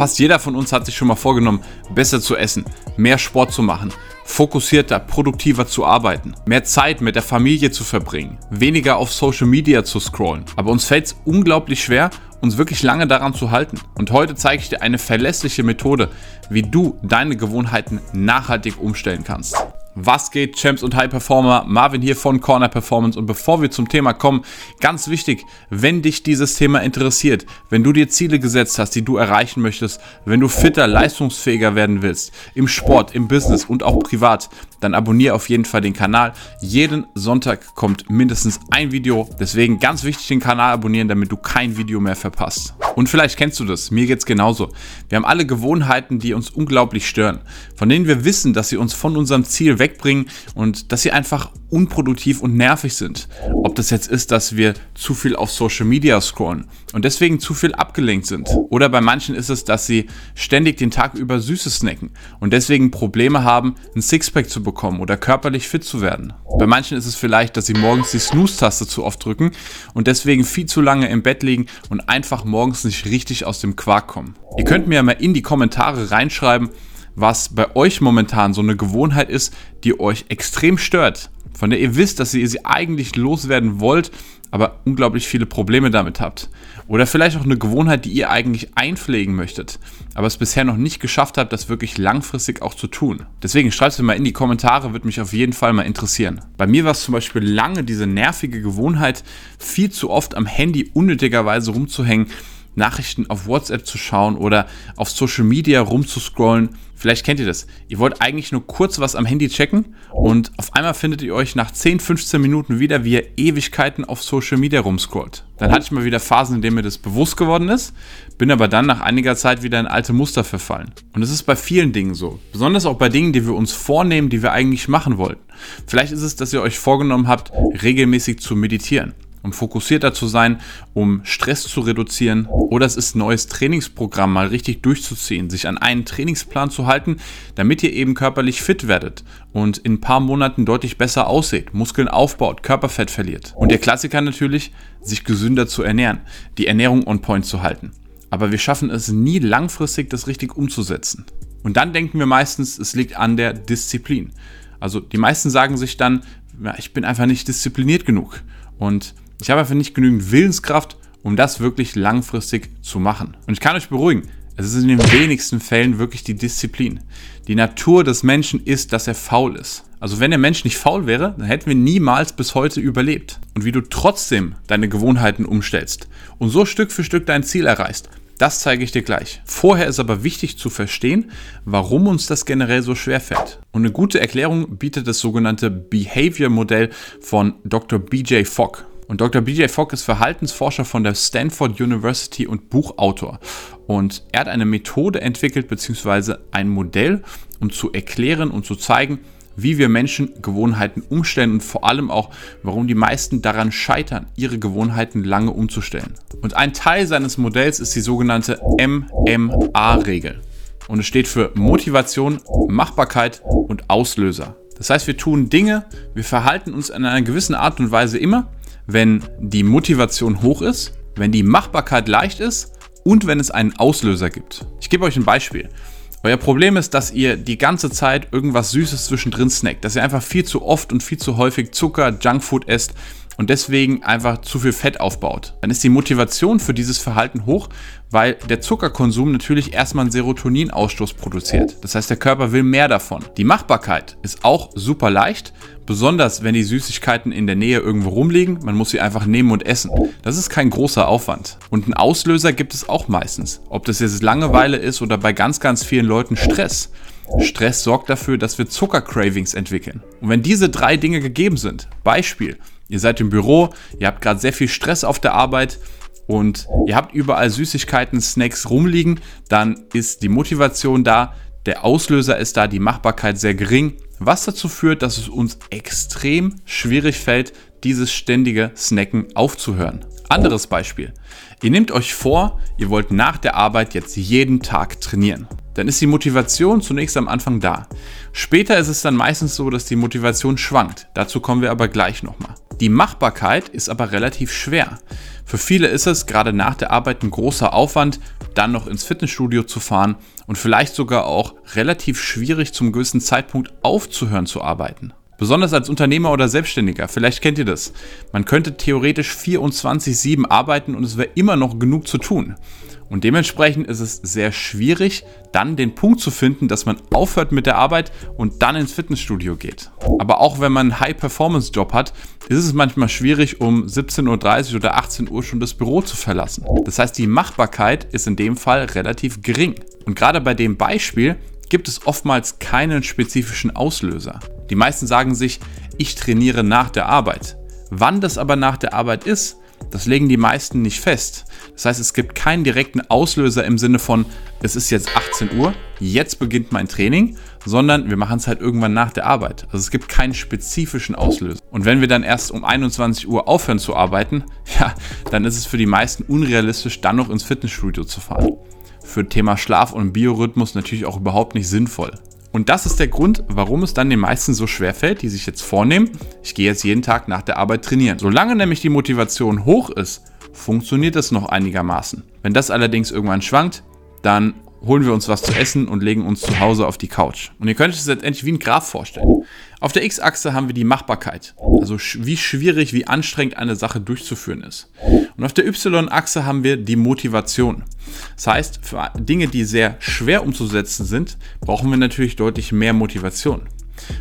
Fast jeder von uns hat sich schon mal vorgenommen, besser zu essen, mehr Sport zu machen, fokussierter, produktiver zu arbeiten, mehr Zeit mit der Familie zu verbringen, weniger auf Social Media zu scrollen. Aber uns fällt es unglaublich schwer, uns wirklich lange daran zu halten. Und heute zeige ich dir eine verlässliche Methode, wie du deine Gewohnheiten nachhaltig umstellen kannst. Was geht, Champs und High Performer? Marvin hier von Corner Performance. Und bevor wir zum Thema kommen, ganz wichtig, wenn dich dieses Thema interessiert, wenn du dir Ziele gesetzt hast, die du erreichen möchtest, wenn du fitter, leistungsfähiger werden willst, im Sport, im Business und auch privat, dann abonniere auf jeden Fall den Kanal. Jeden Sonntag kommt mindestens ein Video. Deswegen ganz wichtig, den Kanal abonnieren, damit du kein Video mehr verpasst. Und vielleicht kennst du das, mir geht's genauso. Wir haben alle Gewohnheiten, die uns unglaublich stören, von denen wir wissen, dass sie uns von unserem Ziel wegbringen und dass sie einfach unproduktiv und nervig sind. Ob das jetzt ist, dass wir zu viel auf Social Media scrollen und deswegen zu viel abgelenkt sind. Oder bei manchen ist es, dass sie ständig den Tag über Süßes snacken und deswegen Probleme haben, ein Sixpack zu bekommen oder körperlich fit zu werden. Bei manchen ist es vielleicht, dass sie morgens die Snooze-Taste zu oft drücken und deswegen viel zu lange im Bett liegen und einfach morgens nicht richtig aus dem Quark kommen. Ihr könnt mir ja mal in die Kommentare reinschreiben, was bei euch momentan so eine Gewohnheit ist, die euch extrem stört, von der ihr wisst, dass ihr sie eigentlich loswerden wollt, aber unglaublich viele Probleme damit habt. Oder vielleicht auch eine Gewohnheit, die ihr eigentlich einpflegen möchtet, aber es bisher noch nicht geschafft habt, das wirklich langfristig auch zu tun. Deswegen schreibt es mir mal in die Kommentare, würde mich auf jeden Fall mal interessieren. Bei mir war es zum Beispiel lange diese nervige Gewohnheit, viel zu oft am Handy unnötigerweise rumzuhängen Nachrichten auf WhatsApp zu schauen oder auf Social Media rumzuscrollen. Vielleicht kennt ihr das. Ihr wollt eigentlich nur kurz was am Handy checken und auf einmal findet ihr euch nach 10, 15 Minuten wieder, wie ihr Ewigkeiten auf Social Media rumscrollt. Dann hatte ich mal wieder Phasen, in denen mir das bewusst geworden ist, bin aber dann nach einiger Zeit wieder in alte Muster verfallen. Und es ist bei vielen Dingen so. Besonders auch bei Dingen, die wir uns vornehmen, die wir eigentlich machen wollten. Vielleicht ist es, dass ihr euch vorgenommen habt, regelmäßig zu meditieren um fokussierter zu sein, um Stress zu reduzieren. Oder es ist ein neues Trainingsprogramm mal richtig durchzuziehen, sich an einen Trainingsplan zu halten, damit ihr eben körperlich fit werdet und in ein paar Monaten deutlich besser aussieht, Muskeln aufbaut, Körperfett verliert. Und der Klassiker natürlich, sich gesünder zu ernähren, die Ernährung on point zu halten. Aber wir schaffen es nie langfristig, das richtig umzusetzen. Und dann denken wir meistens, es liegt an der Disziplin. Also die meisten sagen sich dann, ja, ich bin einfach nicht diszipliniert genug. Und ich habe einfach nicht genügend Willenskraft, um das wirklich langfristig zu machen. Und ich kann euch beruhigen, es ist in den wenigsten Fällen wirklich die Disziplin. Die Natur des Menschen ist, dass er faul ist. Also wenn der Mensch nicht faul wäre, dann hätten wir niemals bis heute überlebt. Und wie du trotzdem deine Gewohnheiten umstellst und so Stück für Stück dein Ziel erreichst, das zeige ich dir gleich. Vorher ist aber wichtig zu verstehen, warum uns das generell so schwer fällt. Und eine gute Erklärung bietet das sogenannte Behavior-Modell von Dr. BJ Fogg. Und Dr. BJ Fogg ist Verhaltensforscher von der Stanford University und Buchautor. Und er hat eine Methode entwickelt, beziehungsweise ein Modell, um zu erklären und zu zeigen, wie wir Menschen Gewohnheiten umstellen und vor allem auch, warum die meisten daran scheitern, ihre Gewohnheiten lange umzustellen. Und ein Teil seines Modells ist die sogenannte MMA-Regel. Und es steht für Motivation, Machbarkeit und Auslöser. Das heißt, wir tun Dinge, wir verhalten uns in einer gewissen Art und Weise immer, wenn die Motivation hoch ist, wenn die Machbarkeit leicht ist und wenn es einen Auslöser gibt. Ich gebe euch ein Beispiel. Euer Problem ist, dass ihr die ganze Zeit irgendwas Süßes zwischendrin snackt, dass ihr einfach viel zu oft und viel zu häufig Zucker, Junkfood esst und deswegen einfach zu viel Fett aufbaut. Dann ist die Motivation für dieses Verhalten hoch, weil der Zuckerkonsum natürlich erstmal einen Serotoninausstoß produziert. Das heißt, der Körper will mehr davon. Die Machbarkeit ist auch super leicht, besonders wenn die Süßigkeiten in der Nähe irgendwo rumliegen. Man muss sie einfach nehmen und essen. Das ist kein großer Aufwand. Und einen Auslöser gibt es auch meistens. Ob das jetzt Langeweile ist oder bei ganz, ganz vielen Leuten Stress. Stress sorgt dafür, dass wir Zuckercravings entwickeln. Und wenn diese drei Dinge gegeben sind, Beispiel, Ihr seid im Büro, ihr habt gerade sehr viel Stress auf der Arbeit und ihr habt überall Süßigkeiten, Snacks rumliegen, dann ist die Motivation da, der Auslöser ist da, die Machbarkeit sehr gering, was dazu führt, dass es uns extrem schwierig fällt, dieses ständige Snacken aufzuhören. Anderes Beispiel. Ihr nehmt euch vor, ihr wollt nach der Arbeit jetzt jeden Tag trainieren. Dann ist die Motivation zunächst am Anfang da. Später ist es dann meistens so, dass die Motivation schwankt. Dazu kommen wir aber gleich nochmal. Die Machbarkeit ist aber relativ schwer. Für viele ist es gerade nach der Arbeit ein großer Aufwand, dann noch ins Fitnessstudio zu fahren und vielleicht sogar auch relativ schwierig zum gewissen Zeitpunkt aufzuhören zu arbeiten. Besonders als Unternehmer oder Selbstständiger, vielleicht kennt ihr das. Man könnte theoretisch 24-7 arbeiten und es wäre immer noch genug zu tun. Und dementsprechend ist es sehr schwierig, dann den Punkt zu finden, dass man aufhört mit der Arbeit und dann ins Fitnessstudio geht. Aber auch wenn man einen High-Performance-Job hat, ist es manchmal schwierig, um 17.30 Uhr oder 18 Uhr schon das Büro zu verlassen. Das heißt, die Machbarkeit ist in dem Fall relativ gering. Und gerade bei dem Beispiel gibt es oftmals keinen spezifischen Auslöser. Die meisten sagen sich, ich trainiere nach der Arbeit. Wann das aber nach der Arbeit ist, das legen die meisten nicht fest. Das heißt, es gibt keinen direkten Auslöser im Sinne von, es ist jetzt 18 Uhr, jetzt beginnt mein Training, sondern wir machen es halt irgendwann nach der Arbeit. Also es gibt keinen spezifischen Auslöser. Und wenn wir dann erst um 21 Uhr aufhören zu arbeiten, ja, dann ist es für die meisten unrealistisch, dann noch ins Fitnessstudio zu fahren. Für Thema Schlaf und Biorhythmus natürlich auch überhaupt nicht sinnvoll. Und das ist der Grund, warum es dann den meisten so schwer fällt, die sich jetzt vornehmen, ich gehe jetzt jeden Tag nach der Arbeit trainieren. Solange nämlich die Motivation hoch ist, funktioniert es noch einigermaßen. Wenn das allerdings irgendwann schwankt, dann holen wir uns was zu essen und legen uns zu Hause auf die Couch. Und ihr könnt es letztendlich wie ein Graph vorstellen. Auf der X-Achse haben wir die Machbarkeit, also wie schwierig, wie anstrengend eine Sache durchzuführen ist. Und auf der Y-Achse haben wir die Motivation. Das heißt, für Dinge, die sehr schwer umzusetzen sind, brauchen wir natürlich deutlich mehr Motivation.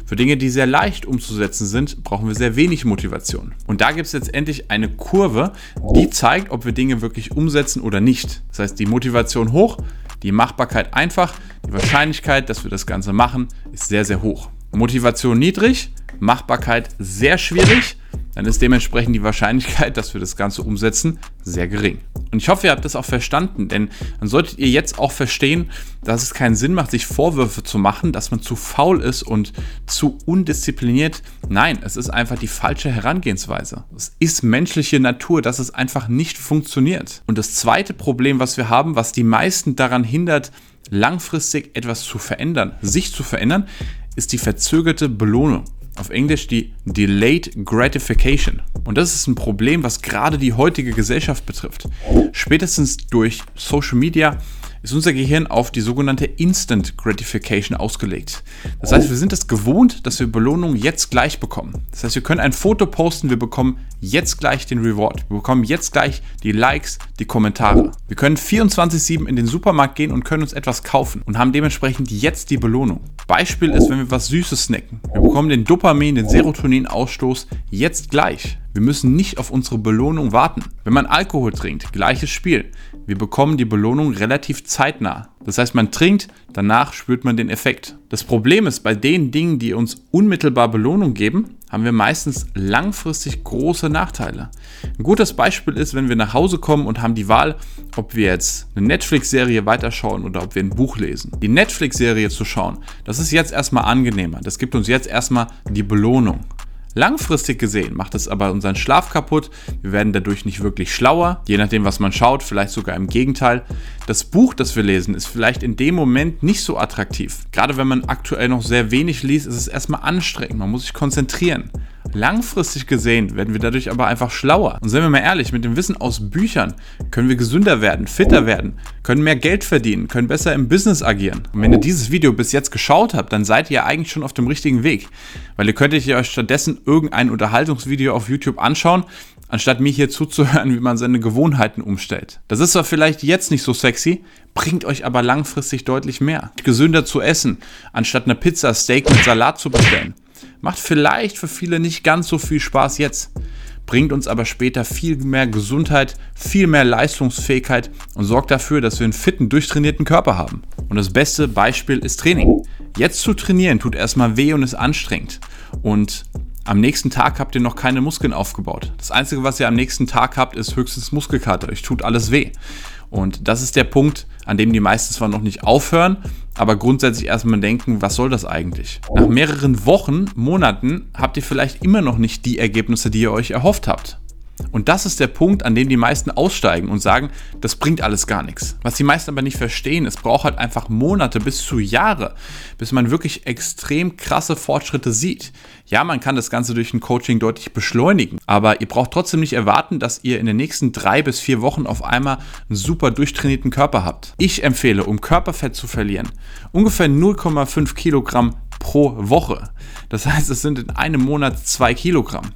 Für Dinge, die sehr leicht umzusetzen sind, brauchen wir sehr wenig Motivation. Und da gibt es letztendlich eine Kurve, die zeigt, ob wir Dinge wirklich umsetzen oder nicht. Das heißt, die Motivation hoch, die Machbarkeit einfach, die Wahrscheinlichkeit, dass wir das Ganze machen, ist sehr, sehr hoch. Motivation niedrig, Machbarkeit sehr schwierig, dann ist dementsprechend die Wahrscheinlichkeit, dass wir das Ganze umsetzen, sehr gering. Und ich hoffe, ihr habt das auch verstanden, denn dann solltet ihr jetzt auch verstehen, dass es keinen Sinn macht, sich Vorwürfe zu machen, dass man zu faul ist und zu undiszipliniert. Nein, es ist einfach die falsche Herangehensweise. Es ist menschliche Natur, dass es einfach nicht funktioniert. Und das zweite Problem, was wir haben, was die meisten daran hindert, langfristig etwas zu verändern, sich zu verändern, ist die verzögerte Belohnung auf Englisch die Delayed Gratification. Und das ist ein Problem, was gerade die heutige Gesellschaft betrifft. Spätestens durch Social Media ist unser Gehirn auf die sogenannte Instant Gratification ausgelegt. Das heißt, wir sind es gewohnt, dass wir Belohnung jetzt gleich bekommen. Das heißt, wir können ein Foto posten, wir bekommen jetzt gleich den Reward. Wir bekommen jetzt gleich die Likes, die Kommentare. Wir können 24/7 in den Supermarkt gehen und können uns etwas kaufen und haben dementsprechend jetzt die Belohnung. Beispiel ist, wenn wir was Süßes snacken. Wir bekommen den Dopamin, den Serotoninausstoß jetzt gleich. Wir müssen nicht auf unsere Belohnung warten. Wenn man Alkohol trinkt, gleiches Spiel. Wir bekommen die Belohnung relativ zeitnah. Das heißt, man trinkt, danach spürt man den Effekt. Das Problem ist, bei den Dingen, die uns unmittelbar Belohnung geben, haben wir meistens langfristig große Nachteile. Ein gutes Beispiel ist, wenn wir nach Hause kommen und haben die Wahl, ob wir jetzt eine Netflix-Serie weiterschauen oder ob wir ein Buch lesen. Die Netflix-Serie zu schauen, das ist jetzt erstmal angenehmer. Das gibt uns jetzt erstmal die Belohnung. Langfristig gesehen macht es aber unseren Schlaf kaputt. Wir werden dadurch nicht wirklich schlauer, je nachdem, was man schaut, vielleicht sogar im Gegenteil. Das Buch, das wir lesen, ist vielleicht in dem Moment nicht so attraktiv. Gerade wenn man aktuell noch sehr wenig liest, ist es erstmal anstrengend. Man muss sich konzentrieren. Langfristig gesehen werden wir dadurch aber einfach schlauer. Und seien wir mal ehrlich, mit dem Wissen aus Büchern können wir gesünder werden, fitter werden, können mehr Geld verdienen, können besser im Business agieren. Und wenn ihr dieses Video bis jetzt geschaut habt, dann seid ihr eigentlich schon auf dem richtigen Weg. Weil ihr könntet euch stattdessen irgendein Unterhaltungsvideo auf YouTube anschauen, anstatt mir hier zuzuhören, wie man seine Gewohnheiten umstellt. Das ist zwar vielleicht jetzt nicht so sexy, bringt euch aber langfristig deutlich mehr. Gesünder zu essen, anstatt eine Pizza, Steak mit Salat zu bestellen. Macht vielleicht für viele nicht ganz so viel Spaß jetzt, bringt uns aber später viel mehr Gesundheit, viel mehr Leistungsfähigkeit und sorgt dafür, dass wir einen fitten, durchtrainierten Körper haben. Und das beste Beispiel ist Training. Jetzt zu trainieren tut erstmal weh und ist anstrengend. Und am nächsten Tag habt ihr noch keine Muskeln aufgebaut. Das Einzige, was ihr am nächsten Tag habt, ist höchstens Muskelkater. Euch tut alles weh. Und das ist der Punkt, an dem die meisten zwar noch nicht aufhören, aber grundsätzlich erstmal denken, was soll das eigentlich? Nach mehreren Wochen, Monaten habt ihr vielleicht immer noch nicht die Ergebnisse, die ihr euch erhofft habt. Und das ist der Punkt, an dem die meisten aussteigen und sagen, das bringt alles gar nichts. Was die meisten aber nicht verstehen, es braucht halt einfach Monate bis zu Jahre, bis man wirklich extrem krasse Fortschritte sieht. Ja, man kann das Ganze durch ein Coaching deutlich beschleunigen, aber ihr braucht trotzdem nicht erwarten, dass ihr in den nächsten drei bis vier Wochen auf einmal einen super durchtrainierten Körper habt. Ich empfehle, um Körperfett zu verlieren, ungefähr 0,5 Kilogramm pro Woche. Das heißt, es sind in einem Monat zwei Kilogramm.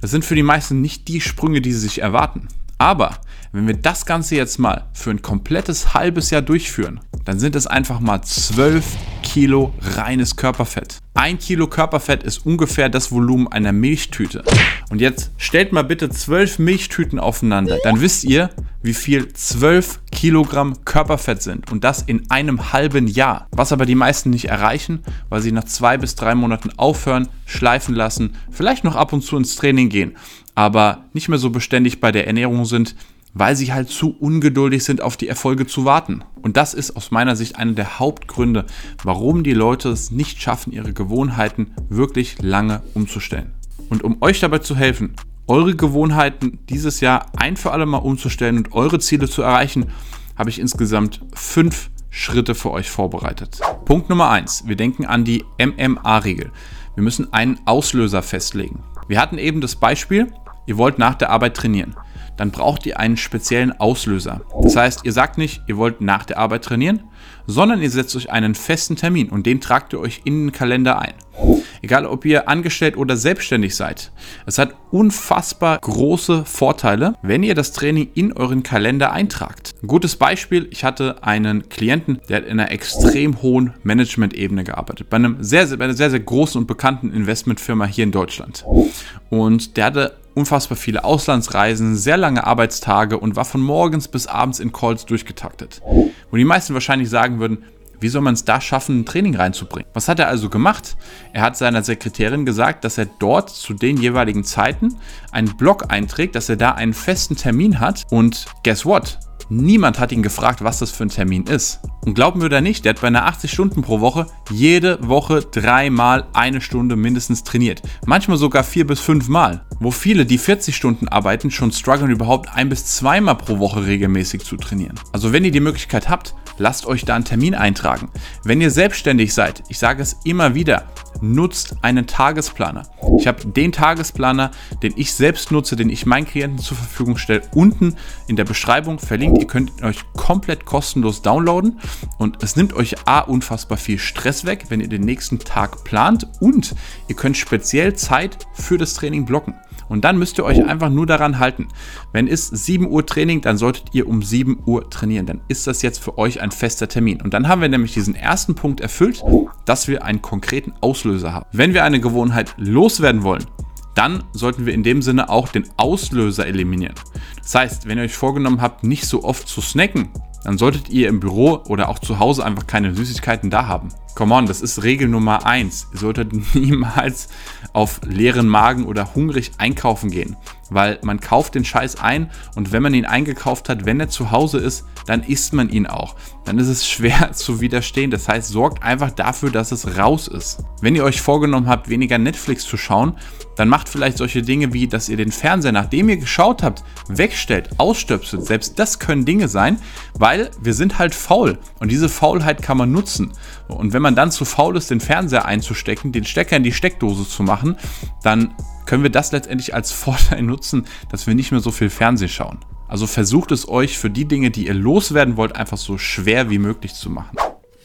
Das sind für die meisten nicht die Sprünge, die sie sich erwarten. Aber wenn wir das Ganze jetzt mal für ein komplettes halbes Jahr durchführen, dann sind es einfach mal 12 Kilo reines Körperfett. Ein Kilo Körperfett ist ungefähr das Volumen einer Milchtüte. Und jetzt stellt mal bitte 12 Milchtüten aufeinander. Dann wisst ihr, wie viel 12 Kilogramm Körperfett sind. Und das in einem halben Jahr. Was aber die meisten nicht erreichen, weil sie nach zwei bis drei Monaten aufhören, schleifen lassen, vielleicht noch ab und zu ins Training gehen, aber nicht mehr so beständig bei der Ernährung sind, weil sie halt zu ungeduldig sind, auf die Erfolge zu warten. Und das ist aus meiner Sicht einer der Hauptgründe, warum die Leute es nicht schaffen, ihre Gewohnheiten wirklich lange umzustellen. Und um euch dabei zu helfen, eure Gewohnheiten dieses Jahr ein für alle Mal umzustellen und eure Ziele zu erreichen, habe ich insgesamt fünf Schritte für euch vorbereitet. Punkt Nummer eins: Wir denken an die MMA-Regel. Wir müssen einen Auslöser festlegen. Wir hatten eben das Beispiel, ihr wollt nach der Arbeit trainieren dann braucht ihr einen speziellen Auslöser. Das heißt, ihr sagt nicht, ihr wollt nach der Arbeit trainieren, sondern ihr setzt euch einen festen Termin und den tragt ihr euch in den Kalender ein. Egal ob ihr angestellt oder selbstständig seid. Es hat unfassbar große Vorteile, wenn ihr das Training in euren Kalender eintragt. Ein gutes Beispiel, ich hatte einen Klienten, der hat in einer extrem hohen Management-Ebene gearbeitet, bei, einem sehr, sehr, bei einer sehr, sehr großen und bekannten Investmentfirma hier in Deutschland. Und der hatte unfassbar viele Auslandsreisen, sehr lange Arbeitstage und war von morgens bis abends in Calls durchgetaktet. Wo die meisten wahrscheinlich sagen würden, wie soll man es da schaffen, ein Training reinzubringen? Was hat er also gemacht? Er hat seiner Sekretärin gesagt, dass er dort zu den jeweiligen Zeiten einen Blog einträgt, dass er da einen festen Termin hat und guess what? Niemand hat ihn gefragt, was das für ein Termin ist. Und glauben wir oder nicht, der hat bei einer 80 Stunden pro Woche jede Woche dreimal eine Stunde mindestens trainiert. Manchmal sogar vier bis fünf Mal. Wo viele, die 40 Stunden arbeiten, schon strugglen, überhaupt ein bis zweimal pro Woche regelmäßig zu trainieren. Also wenn ihr die Möglichkeit habt, lasst euch da einen Termin eintragen. Wenn ihr selbstständig seid, ich sage es immer wieder, nutzt einen Tagesplaner. Ich habe den Tagesplaner, den ich selbst nutze, den ich meinen Klienten zur Verfügung stelle, unten in der Beschreibung verlinkt. Ihr könnt ihn euch komplett kostenlos downloaden und es nimmt euch A unfassbar viel Stress weg, wenn ihr den nächsten Tag plant und ihr könnt speziell Zeit für das Training blocken. Und dann müsst ihr euch einfach nur daran halten. Wenn es 7 Uhr Training, dann solltet ihr um 7 Uhr trainieren. Dann ist das jetzt für euch ein fester Termin. Und dann haben wir nämlich diesen ersten Punkt erfüllt, dass wir einen konkreten Auslöser haben. Wenn wir eine Gewohnheit loswerden wollen, dann sollten wir in dem Sinne auch den Auslöser eliminieren. Das heißt, wenn ihr euch vorgenommen habt, nicht so oft zu snacken, dann solltet ihr im Büro oder auch zu Hause einfach keine Süßigkeiten da haben. Come on, das ist Regel Nummer 1. Ihr solltet niemals auf leeren Magen oder hungrig einkaufen gehen, weil man kauft den Scheiß ein und wenn man ihn eingekauft hat, wenn er zu Hause ist, dann isst man ihn auch. Dann ist es schwer zu widerstehen. Das heißt, sorgt einfach dafür, dass es raus ist. Wenn ihr euch vorgenommen habt, weniger Netflix zu schauen, dann macht vielleicht solche Dinge wie, dass ihr den Fernseher, nachdem ihr geschaut habt, wegstellt, ausstöpselt. Selbst das können Dinge sein, weil wir sind halt faul und diese Faulheit kann man nutzen. Und wenn man dann zu faul ist, den Fernseher einzustecken, den Stecker in die Steckdose zu machen, dann können wir das letztendlich als Vorteil nutzen, dass wir nicht mehr so viel Fernsehen schauen. Also versucht es euch für die Dinge, die ihr loswerden wollt, einfach so schwer wie möglich zu machen.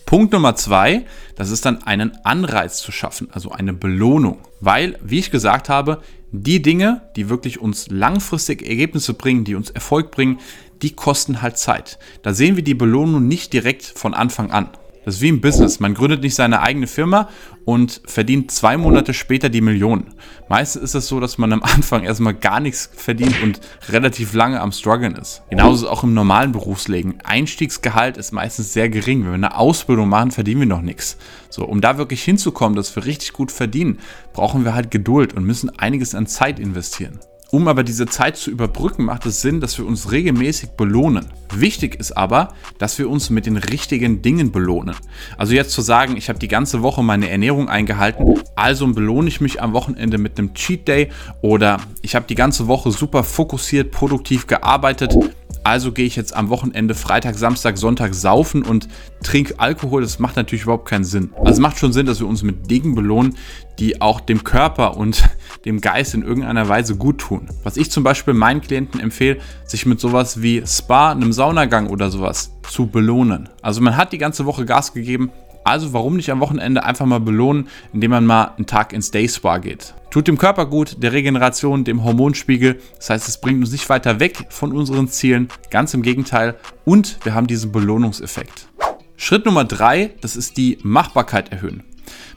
Punkt Nummer zwei, das ist dann einen Anreiz zu schaffen, also eine Belohnung. Weil, wie ich gesagt habe, die Dinge, die wirklich uns langfristig Ergebnisse bringen, die uns Erfolg bringen, die kosten halt Zeit. Da sehen wir die Belohnung nicht direkt von Anfang an. Das ist wie im Business. Man gründet nicht seine eigene Firma und verdient zwei Monate später die Millionen. Meistens ist es so, dass man am Anfang erstmal gar nichts verdient und relativ lange am Struggeln ist. Genauso auch im normalen Berufsleben. Einstiegsgehalt ist meistens sehr gering. Wenn wir eine Ausbildung machen, verdienen wir noch nichts. So, um da wirklich hinzukommen, dass wir richtig gut verdienen, brauchen wir halt Geduld und müssen einiges an Zeit investieren. Um aber diese Zeit zu überbrücken, macht es Sinn, dass wir uns regelmäßig belohnen. Wichtig ist aber, dass wir uns mit den richtigen Dingen belohnen. Also jetzt zu sagen, ich habe die ganze Woche meine Ernährung eingehalten, also belohne ich mich am Wochenende mit einem Cheat Day oder ich habe die ganze Woche super fokussiert, produktiv gearbeitet, also gehe ich jetzt am Wochenende Freitag, Samstag, Sonntag saufen und trinke Alkohol. Das macht natürlich überhaupt keinen Sinn. Also es macht schon Sinn, dass wir uns mit Dingen belohnen, die auch dem Körper und dem Geist in irgendeiner Weise gut tun. Was ich zum Beispiel meinen Klienten empfehle, sich mit sowas wie Spa, einem Saunagang oder sowas zu belohnen. Also man hat die ganze Woche Gas gegeben, also warum nicht am Wochenende einfach mal belohnen, indem man mal einen Tag ins Day Spa geht. Tut dem Körper gut, der Regeneration, dem Hormonspiegel. Das heißt, es bringt uns nicht weiter weg von unseren Zielen, ganz im Gegenteil. Und wir haben diesen Belohnungseffekt. Schritt Nummer drei, das ist die Machbarkeit erhöhen.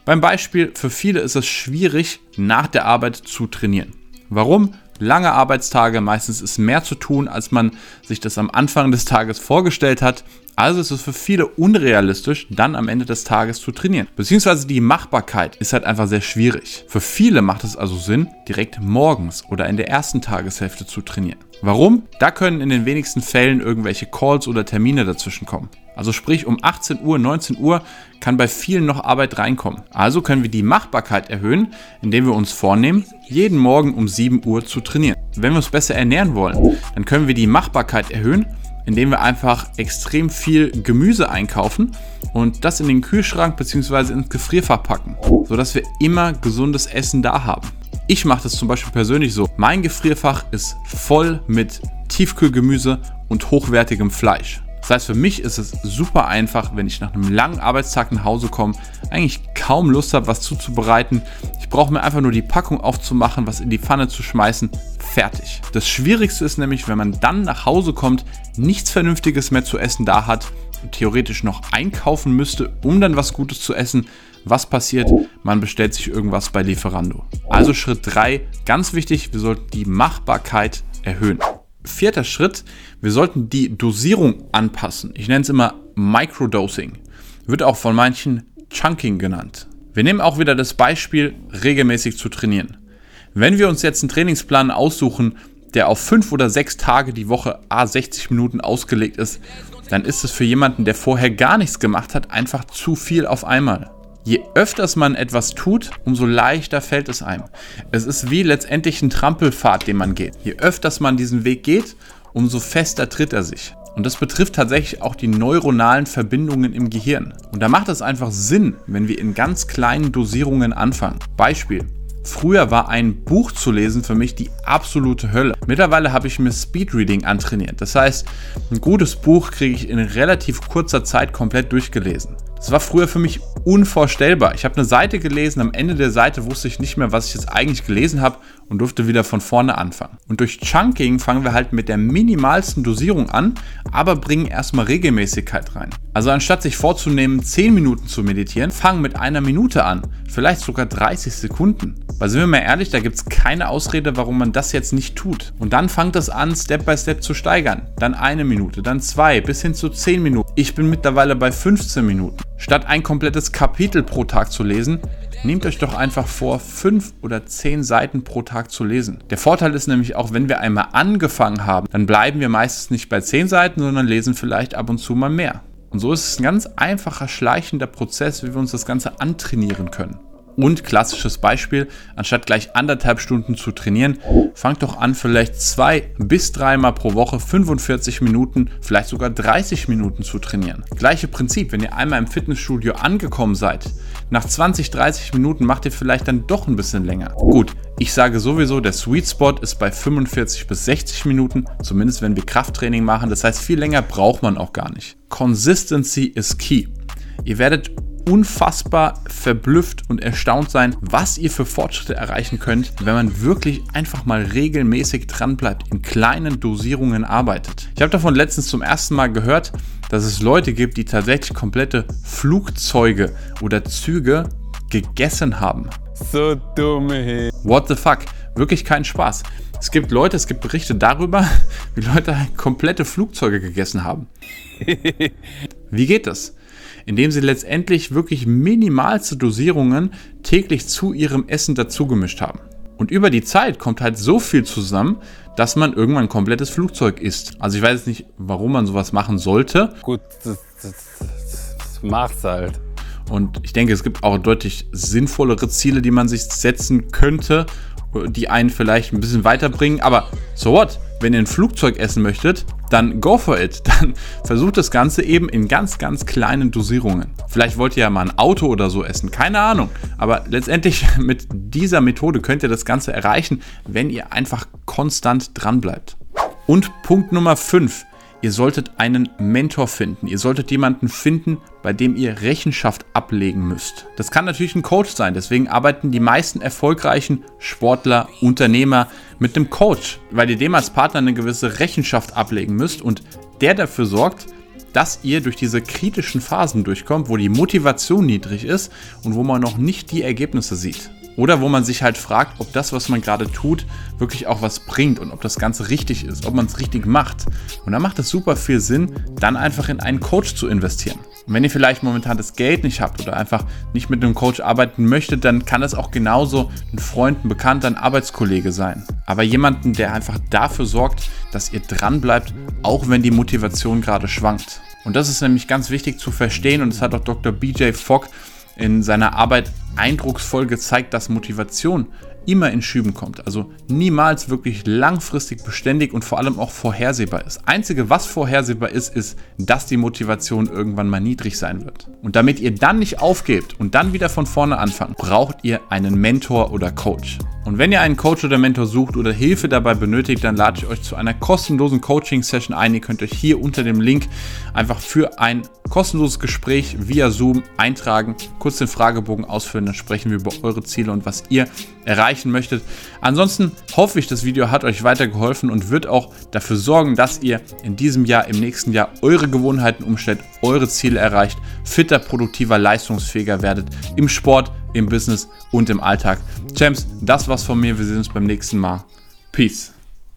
Beim Beispiel, für viele ist es schwierig, nach der Arbeit zu trainieren. Warum? Lange Arbeitstage, meistens ist mehr zu tun, als man sich das am Anfang des Tages vorgestellt hat. Also ist es für viele unrealistisch, dann am Ende des Tages zu trainieren. Beziehungsweise die Machbarkeit ist halt einfach sehr schwierig. Für viele macht es also Sinn, direkt morgens oder in der ersten Tageshälfte zu trainieren. Warum? Da können in den wenigsten Fällen irgendwelche Calls oder Termine dazwischen kommen. Also sprich um 18 Uhr, 19 Uhr kann bei vielen noch Arbeit reinkommen. Also können wir die Machbarkeit erhöhen, indem wir uns vornehmen, jeden Morgen um 7 Uhr zu trainieren. Wenn wir uns besser ernähren wollen, dann können wir die Machbarkeit erhöhen, indem wir einfach extrem viel Gemüse einkaufen und das in den Kühlschrank bzw. ins Gefrierfach packen, sodass wir immer gesundes Essen da haben. Ich mache das zum Beispiel persönlich so. Mein Gefrierfach ist voll mit Tiefkühlgemüse und hochwertigem Fleisch. Das heißt, für mich ist es super einfach, wenn ich nach einem langen Arbeitstag nach Hause komme, eigentlich kaum Lust habe, was zuzubereiten. Ich brauche mir einfach nur die Packung aufzumachen, was in die Pfanne zu schmeißen, fertig. Das Schwierigste ist nämlich, wenn man dann nach Hause kommt, nichts Vernünftiges mehr zu essen da hat und theoretisch noch einkaufen müsste, um dann was Gutes zu essen. Was passiert? Man bestellt sich irgendwas bei Lieferando. Also Schritt 3, ganz wichtig, wir sollten die Machbarkeit erhöhen. Vierter Schritt, wir sollten die Dosierung anpassen. Ich nenne es immer Microdosing. Wird auch von manchen Chunking genannt. Wir nehmen auch wieder das Beispiel, regelmäßig zu trainieren. Wenn wir uns jetzt einen Trainingsplan aussuchen, der auf fünf oder sechs Tage die Woche a 60 Minuten ausgelegt ist, dann ist es für jemanden, der vorher gar nichts gemacht hat, einfach zu viel auf einmal. Je öfters man etwas tut, umso leichter fällt es einem. Es ist wie letztendlich ein Trampelpfad, den man geht. Je öfters man diesen Weg geht, umso fester tritt er sich. Und das betrifft tatsächlich auch die neuronalen Verbindungen im Gehirn. Und da macht es einfach Sinn, wenn wir in ganz kleinen Dosierungen anfangen. Beispiel. Früher war ein Buch zu lesen für mich die absolute Hölle. Mittlerweile habe ich mir Speedreading antrainiert. Das heißt, ein gutes Buch kriege ich in relativ kurzer Zeit komplett durchgelesen. Das war früher für mich unvorstellbar. Ich habe eine Seite gelesen, am Ende der Seite wusste ich nicht mehr, was ich jetzt eigentlich gelesen habe und durfte wieder von vorne anfangen. Und durch Chunking fangen wir halt mit der minimalsten Dosierung an, aber bringen erstmal Regelmäßigkeit rein. Also anstatt sich vorzunehmen, 10 Minuten zu meditieren, fangen mit einer Minute an, vielleicht sogar 30 Sekunden. Weil sind wir mal ehrlich, da gibt es keine Ausrede, warum man das jetzt nicht tut. Und dann fangt es an, Step by Step zu steigern. Dann eine Minute, dann zwei, bis hin zu 10 Minuten. Ich bin mittlerweile bei 15 Minuten. Statt ein komplettes Kapitel pro Tag zu lesen, nehmt euch doch einfach vor, 5 oder 10 Seiten pro Tag zu lesen. Der Vorteil ist nämlich auch, wenn wir einmal angefangen haben, dann bleiben wir meistens nicht bei 10 Seiten, sondern lesen vielleicht ab und zu mal mehr. Und so ist es ein ganz einfacher, schleichender Prozess, wie wir uns das Ganze antrainieren können. Und klassisches Beispiel, anstatt gleich anderthalb Stunden zu trainieren, fangt doch an, vielleicht zwei bis dreimal pro Woche 45 Minuten, vielleicht sogar 30 Minuten zu trainieren. Gleiche Prinzip, wenn ihr einmal im Fitnessstudio angekommen seid, nach 20, 30 Minuten macht ihr vielleicht dann doch ein bisschen länger. Gut, ich sage sowieso, der Sweet Spot ist bei 45 bis 60 Minuten, zumindest wenn wir Krafttraining machen. Das heißt, viel länger braucht man auch gar nicht. Consistency is key. Ihr werdet unfassbar verblüfft und erstaunt sein, was ihr für Fortschritte erreichen könnt, wenn man wirklich einfach mal regelmäßig dran bleibt, in kleinen Dosierungen arbeitet. Ich habe davon letztens zum ersten Mal gehört, dass es Leute gibt, die tatsächlich komplette Flugzeuge oder Züge gegessen haben. So dumme hey. What the fuck? Wirklich kein Spaß. Es gibt Leute, es gibt Berichte darüber, wie Leute komplette Flugzeuge gegessen haben. Wie geht das? Indem sie letztendlich wirklich minimalste Dosierungen täglich zu ihrem Essen dazugemischt haben. Und über die Zeit kommt halt so viel zusammen, dass man irgendwann ein komplettes Flugzeug ist. Also ich weiß jetzt nicht, warum man sowas machen sollte. Gut, das, das, das macht's halt. Und ich denke, es gibt auch deutlich sinnvollere Ziele, die man sich setzen könnte, die einen vielleicht ein bisschen weiterbringen. Aber so what? Wenn ihr ein Flugzeug essen möchtet, dann go for it. Dann versucht das Ganze eben in ganz, ganz kleinen Dosierungen. Vielleicht wollt ihr ja mal ein Auto oder so essen, keine Ahnung. Aber letztendlich mit dieser Methode könnt ihr das Ganze erreichen, wenn ihr einfach konstant dran bleibt. Und Punkt Nummer 5 ihr solltet einen Mentor finden. Ihr solltet jemanden finden, bei dem ihr Rechenschaft ablegen müsst. Das kann natürlich ein Coach sein. Deswegen arbeiten die meisten erfolgreichen Sportler, Unternehmer mit einem Coach, weil ihr dem als Partner eine gewisse Rechenschaft ablegen müsst und der dafür sorgt, dass ihr durch diese kritischen Phasen durchkommt, wo die Motivation niedrig ist und wo man noch nicht die Ergebnisse sieht. Oder wo man sich halt fragt, ob das, was man gerade tut, wirklich auch was bringt und ob das Ganze richtig ist, ob man es richtig macht. Und da macht es super viel Sinn, dann einfach in einen Coach zu investieren. Und wenn ihr vielleicht momentan das Geld nicht habt oder einfach nicht mit einem Coach arbeiten möchtet, dann kann es auch genauso ein Freund, ein Bekannter, ein Arbeitskollege sein. Aber jemanden, der einfach dafür sorgt, dass ihr dran bleibt, auch wenn die Motivation gerade schwankt. Und das ist nämlich ganz wichtig zu verstehen und das hat auch Dr. BJ Fogg in seiner Arbeit eindrucksvoll gezeigt, dass Motivation immer in Schüben kommt. Also niemals wirklich langfristig beständig und vor allem auch vorhersehbar ist. Einzige, was vorhersehbar ist, ist, dass die Motivation irgendwann mal niedrig sein wird. Und damit ihr dann nicht aufgebt und dann wieder von vorne anfangt, braucht ihr einen Mentor oder Coach. Und wenn ihr einen Coach oder Mentor sucht oder Hilfe dabei benötigt, dann lade ich euch zu einer kostenlosen Coaching-Session ein. Ihr könnt euch hier unter dem Link einfach für ein kostenloses Gespräch via Zoom eintragen, kurz den Fragebogen ausfüllen, dann sprechen wir über eure Ziele und was ihr erreichen möchtet. Ansonsten hoffe ich, das Video hat euch weitergeholfen und wird auch dafür sorgen, dass ihr in diesem Jahr, im nächsten Jahr eure Gewohnheiten umstellt, eure Ziele erreicht, fitter, produktiver, leistungsfähiger werdet im Sport, im Business und im Alltag. Champs, das war's von mir. Wir sehen uns beim nächsten Mal. Peace.